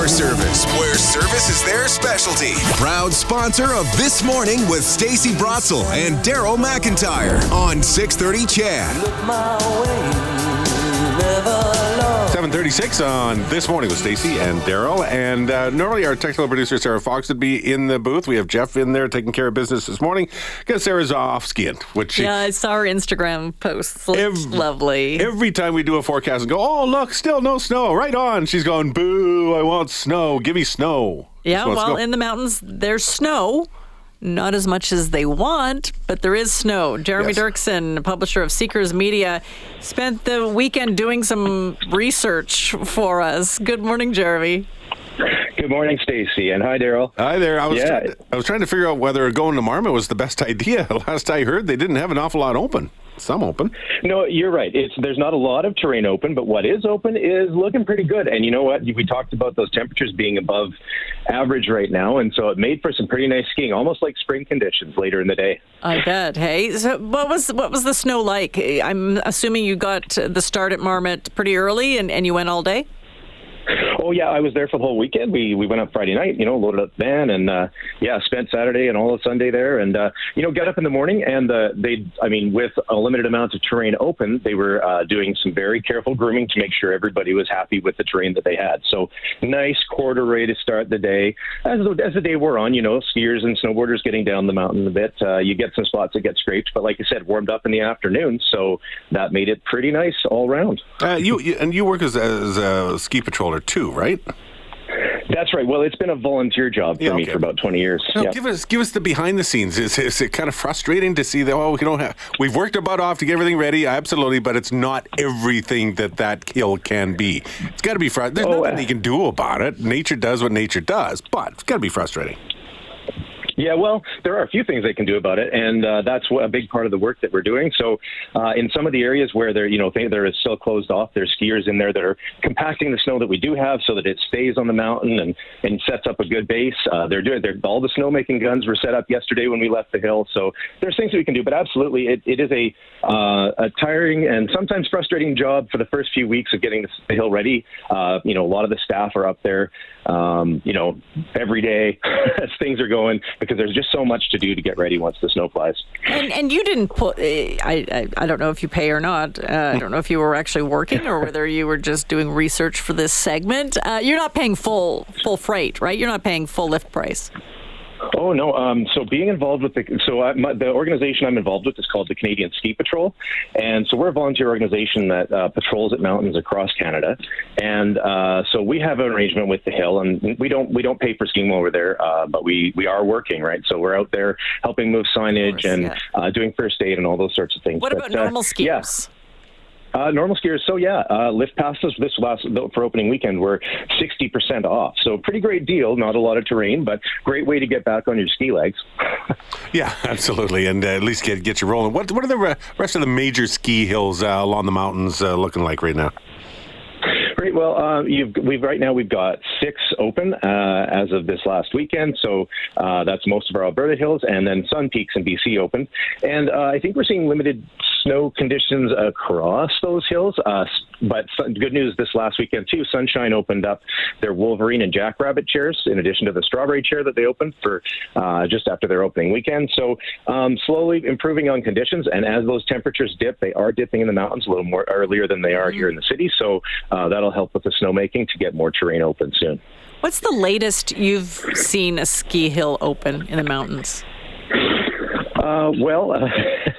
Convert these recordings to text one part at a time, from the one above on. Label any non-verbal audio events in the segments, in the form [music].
Mountains, where service is their specialty. Proud sponsor of This Morning with Stacy Brotzel and Daryl McIntyre on 630 CHED. 736 on This Morning with Stacy and Daryl. And uh, normally our technical producer, Sarah Fox, would be in the booth. We have Jeff in there taking care of business this morning because Sarah's off skiing, which she, Yeah, I saw her Instagram posts. Lovely. every time we do a forecast and go, oh, look, still no snow. Right on. She's going, boo, I want snow. Give me snow. yeah, well, snow. in the mountains, there's snow. Not as much as they want, but there is snow. Jeremy Yes. Derksen, publisher of Seekers Media, spent the weekend doing some research for us. Good morning, Jeremy. Good morning, Stacy, and hi, Daryl. Hi there. I was, Yeah. trying to, I was trying to figure out whether going to Marmot was the best [laughs] idea. Last I heard, they didn't have an awful lot open. Some open. No, you're right. It's there's not a lot of terrain open, but what is open is looking pretty good. And you know what? We talked about those temperatures being above average right now, and so it made for some pretty nice skiing, almost like spring conditions later in the day. I bet. Hey, so what was what was the snow like? I'm assuming you got the start at Marmot pretty early, and, and you went all day. Oh yeah, I was there for the whole weekend. We we went up Friday night, you know, loaded up the van, and uh, yeah, spent Saturday and all of Sunday there, and uh, you know, got up in the morning, and uh, they, I mean, with a limited amount of terrain open, they were uh, doing some very careful grooming to make sure everybody was happy with the terrain that they had. So nice corduroy to start the day. As the, as the day wore on, you know, skiers and snowboarders getting down the mountain a bit. Uh, you get some spots that get scraped, but like I said, warmed up in the afternoon, so that made it pretty nice all round. Uh, you, you and you work as, as a ski patroller too, right? That's right. Well, it's been a volunteer job for Yeah, me for about 20 years. No, Yeah. give us give us the behind the scenes. Is, is it kind of frustrating to see that? Oh, we don't have. We've worked our butt off to get everything ready, absolutely, but it's not everything that that hill can be. It's got to be frustrating. There's Oh, nothing uh, you can do about it. Nature does what nature does, but it's got to be frustrating. Yeah, well, there are a few things they can do about it, and uh, that's a big part of the work that we're doing. So, uh, in some of the areas where they're, you know, they, they're still closed off, there's skiers in there that are compacting the snow that we do have, so that it stays on the mountain and, and sets up a good base. Uh, they're doing they're, all the snowmaking guns were set up yesterday when we left the hill. So there's things that we can do, but absolutely, it, it is a uh, a tiring and sometimes frustrating job for the first few weeks of getting the, the hill ready. Uh, you know, a lot of the staff are up there, um, you know, every day [laughs] as things are going because there's just so much to do to get ready once the snow flies. And and you didn't put. I, I I don't know if you pay or not. Uh, I don't know if you were actually working or whether you were just doing research for this segment. Uh, you're not paying full full freight, right? You're not paying full lift price. Oh no! Um, so being involved with the so I, my, the organization I'm involved with is called the Canadian Ski Patrol, and so we're a volunteer organization that uh, patrols at mountains across Canada, and uh, so we have an arrangement with the Hill, and we don't we don't pay for skiing we're there, uh, but we we are working right. So we're out there helping move signage course, and yeah. uh, doing first aid and all those sorts of things. What But, about normal uh, yeah. Uh, normal skiers, so yeah, uh, lift passes this last for opening weekend were 60% off. So pretty great deal. Not a lot of terrain, but great way to get back on your ski legs. [laughs] Yeah, absolutely, and uh, at least get get you rolling. What what are the re- rest of the major ski hills uh, along the mountains uh, looking like right now? Great. Well, uh, you've, we've right now we've got six open uh, as of this last weekend. So uh, that's most of our Alberta hills, and then Sun Peaks in BC open. And uh, I think we're seeing limited snow conditions across those hills. Uh, but sun- good news this last weekend too. Sunshine opened up their Wolverine and Jackrabbit chairs in addition to the Strawberry chair that they opened for uh, just after their opening weekend. So um, slowly improving on conditions, and as those temperatures dip, they are dipping in the mountains a little more earlier than they are here in the city. So uh, that'll help with the snowmaking to get more terrain open soon. What's the latest you've seen a ski hill open in the mountains? Uh, well, uh,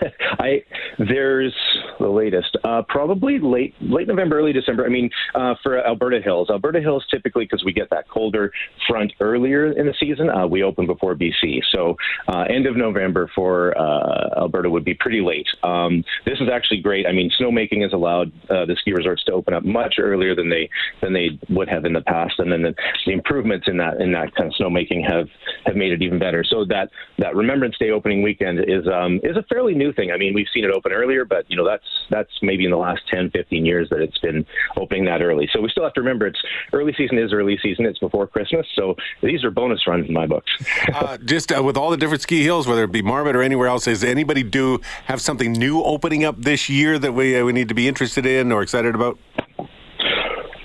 [laughs] I there's the latest, uh, probably late late November, early December. I mean, uh, for Alberta Hills, Alberta Hills typically because we get that colder front earlier in the season, uh, we open before BC. So uh, end of November for uh, Alberta would be pretty late. Um, this is actually great. I mean, snowmaking has allowed uh, the ski resorts to open up much earlier than they than they would have in the past, and then the, the improvements in that in that kind of snowmaking have have made it even better. So that that Remembrance Day opening weekend is um, is a fairly new thing. I mean, we've seen it open earlier, but you know that's that's maybe in the last 10, 15 years that it's been opening that early. So we still have to remember it's early season is early season. It's before Christmas, so these are bonus runs in my books. [laughs] Uh, just uh, with all the different ski hills, whether it be Marmot or anywhere else, does anybody do have something new opening up this year that we uh, we need to be interested in or excited about?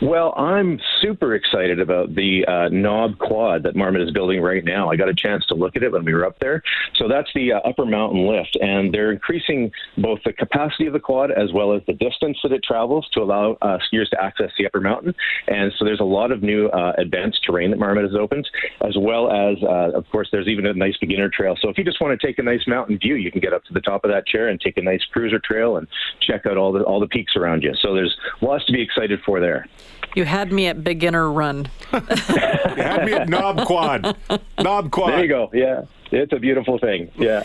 Well, I'm super excited about the uh, knob quad that Marmot is building right now. I got a chance to look at it when we were up there. So that's the uh, upper mountain lift, and they're increasing both the capacity of the quad as well as the distance that it travels to allow uh, skiers to access the upper mountain. And so there's a lot of new uh, advanced terrain that Marmot has opened, as well as, uh, of course, there's even a nice beginner trail. So if you just want to take a nice mountain view, you can get up to the top of that chair and take a nice cruiser trail and check out all the all the peaks around you. So there's lots to be excited for there. You had me at beginner run. [laughs] You had me at Knob Quad. Knob Quad. There you go. Yeah, it's a beautiful thing. Yeah,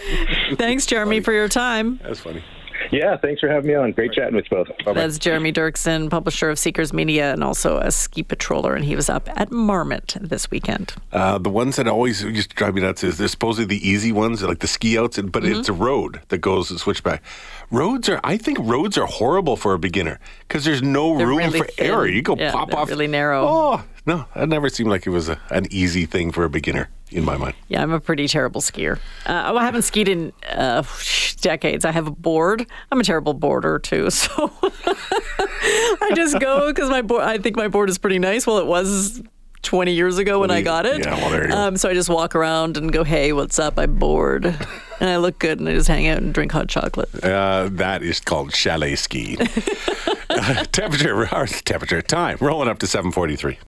Thanks, Jeremy, for your time. That's funny. Yeah. Thanks for having me on. Great chatting with you both. That's Jeremy Derksen, publisher of Seekers Media and also a ski patroller, and he was up at Marmot this weekend. Uh, the ones that always used to drive me nuts is they're supposedly the easy ones, like the ski outs, but it's a road that goes switchback. Roads are, I think roads are horrible for a beginner because there's no They're room really for thin. error. You go Yeah, pop they're off. really narrow. Oh, no, that never seemed like it was a, an easy thing for a beginner in my mind. Yeah, I'm a pretty terrible skier. Uh, I haven't skied in uh, decades. I have a board. I'm a terrible boarder too, [laughs] so I just go because my board. I think my board is pretty nice. Well, it was 20 years ago when I got it. yeah, well, there you go. Um, so I just walk around and go, "Hey, what's up? I'm bored," and I look good, and I just hang out and drink hot chocolate. Uh, that is called chalet skiing. [laughs] temperature, our [laughs] temperature, time, rolling up to 743.